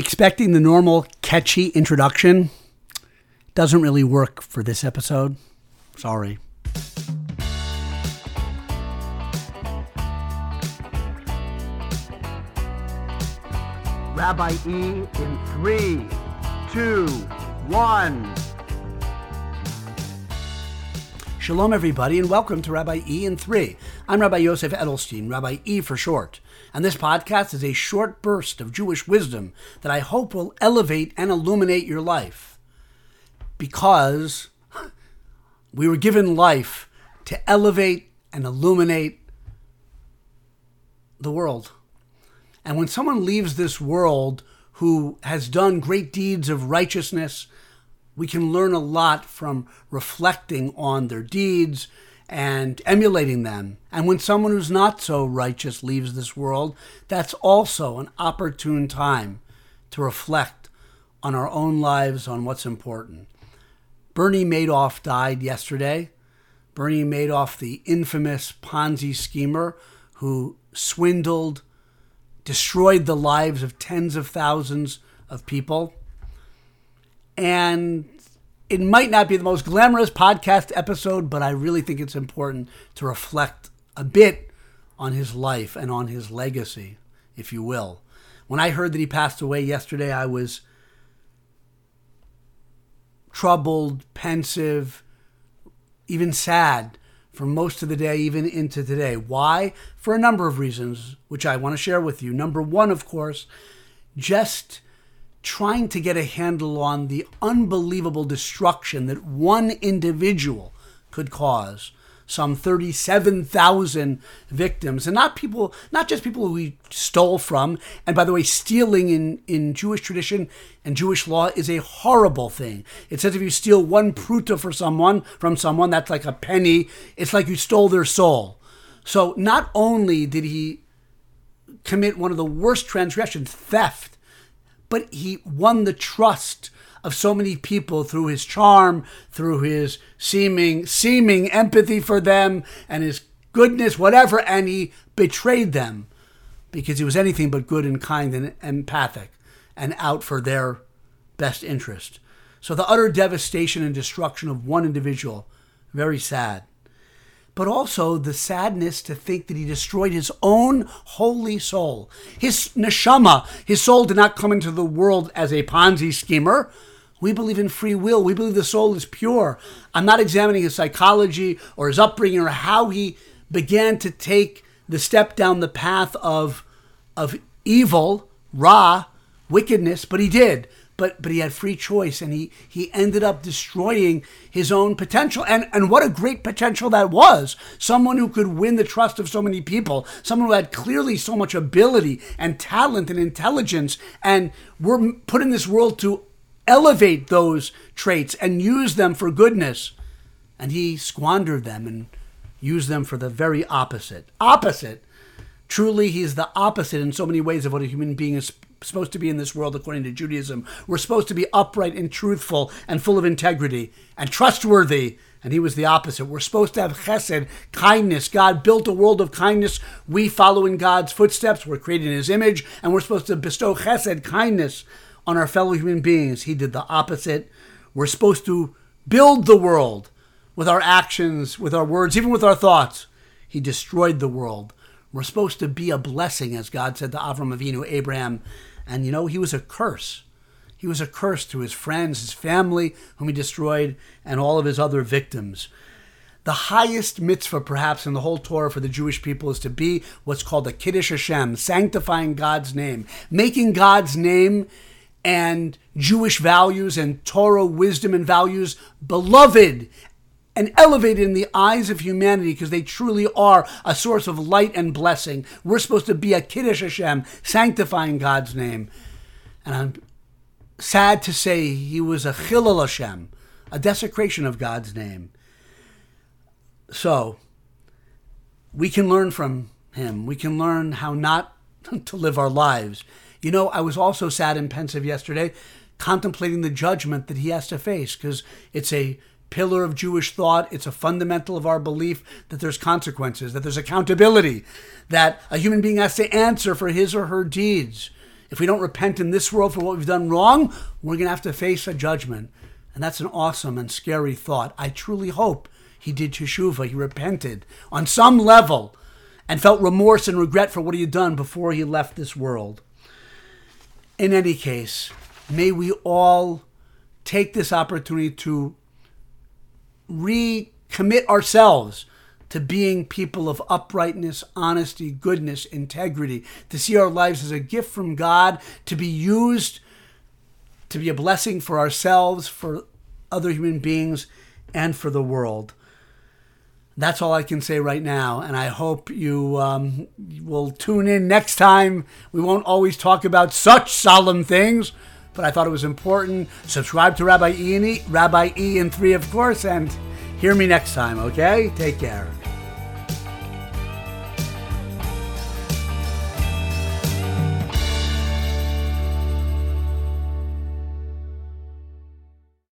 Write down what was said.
expecting the normal catchy introduction doesn't really work for this episode. Sorry. Rabbi E in three, two, one. Shalom, everybody, and welcome to Rabbi E in 3. I'm Rabbi Yosef Edelstein, Rabbi E for short, and this podcast is a short burst of Jewish wisdom that I hope will elevate and illuminate your life. Because we were given life to elevate and illuminate the world. And when someone leaves this world who has done great deeds of righteousness, we can learn a lot from reflecting on their deeds and emulating them. And when someone who's not so righteous leaves this world, that's also an opportune time to reflect on our own lives, on what's important. Bernie Madoff died yesterday. Bernie Madoff, the infamous Ponzi schemer who swindled, destroyed the lives of tens of thousands of people. And it might not be the most glamorous podcast episode, but I really think it's important to reflect a bit on his life and on his legacy, if you will. When I heard that he passed away yesterday, I was troubled, pensive, even sad for most of the day, even into today. Why? For a number of reasons, which I want to share with you. Number one, of course, just trying to get a handle on the unbelievable destruction that one individual could cause some 37,000 victims. And not people not just people who he stole from. And by the way stealing in in Jewish tradition and Jewish law is a horrible thing. It says if you steal one pruta for someone from someone that's like a penny. It's like you stole their soul. So not only did he commit one of the worst transgressions theft but he won the trust of so many people through his charm, through his seeming seeming empathy for them and his goodness, whatever, and he betrayed them because he was anything but good and kind and empathic and out for their best interest. So the utter devastation and destruction of one individual, very sad but also the sadness to think that he destroyed his own holy soul. His neshama, his soul did not come into the world as a Ponzi schemer. We believe in free will. We believe the soul is pure. I'm not examining his psychology or his upbringing or how he began to take the step down the path of, of evil, ra, wickedness, but he did but but he had free choice and he he ended up destroying his own potential. And and what a great potential that was. Someone who could win the trust of so many people. Someone who had clearly so much ability and talent and intelligence and we're put in this world to elevate those traits and use them for goodness. And he squandered them and used them for the very opposite. Opposite. Truly he's the opposite in so many ways of what a human being is supposed to be in this world according to Judaism. We're supposed to be upright and truthful and full of integrity and trustworthy. And he was the opposite. We're supposed to have chesed, kindness. God built a world of kindness. We follow in God's footsteps. We're created in his image. And we're supposed to bestow chesed, kindness, on our fellow human beings. He did the opposite. We're supposed to build the world with our actions, with our words, even with our thoughts. He destroyed the world. We're supposed to be a blessing, as God said to Avram Avinu, Abraham, and you know, he was a curse. He was a curse to his friends, his family, whom he destroyed, and all of his other victims. The highest mitzvah, perhaps, in the whole Torah for the Jewish people is to be what's called a Kiddush Hashem, sanctifying God's name, making God's name and Jewish values and Torah wisdom and values beloved and elevated in the eyes of humanity because they truly are a source of light and blessing. We're supposed to be a Kiddush Hashem, sanctifying God's name. And I'm sad to say he was a Chilul Hashem, a desecration of God's name. So, we can learn from him. We can learn how not to live our lives. You know, I was also sad and pensive yesterday contemplating the judgment that he has to face because it's a pillar of Jewish thought. It's a fundamental of our belief that there's consequences, that there's accountability, that a human being has to answer for his or her deeds. if we don't repent in this world for what we've done wrong, we're going to have to face a judgment. And that's an awesome and scary thought. I truly hope he did teshuva. He repented on some level and felt remorse and regret for what he had done before he left this world. In any case, may we all take this opportunity to recommit ourselves to being people of uprightness, honesty, goodness, integrity, to see our lives as a gift from God, to be used to be a blessing for ourselves, for other human beings, and for the world. That's all I can say right now, and I hope you um, will tune in next time. We won't always talk about such solemn things, but I thought it was important. Subscribe to Rabbi E and E, Rabbi E and three, of course, and hear me next time. Okay, take care.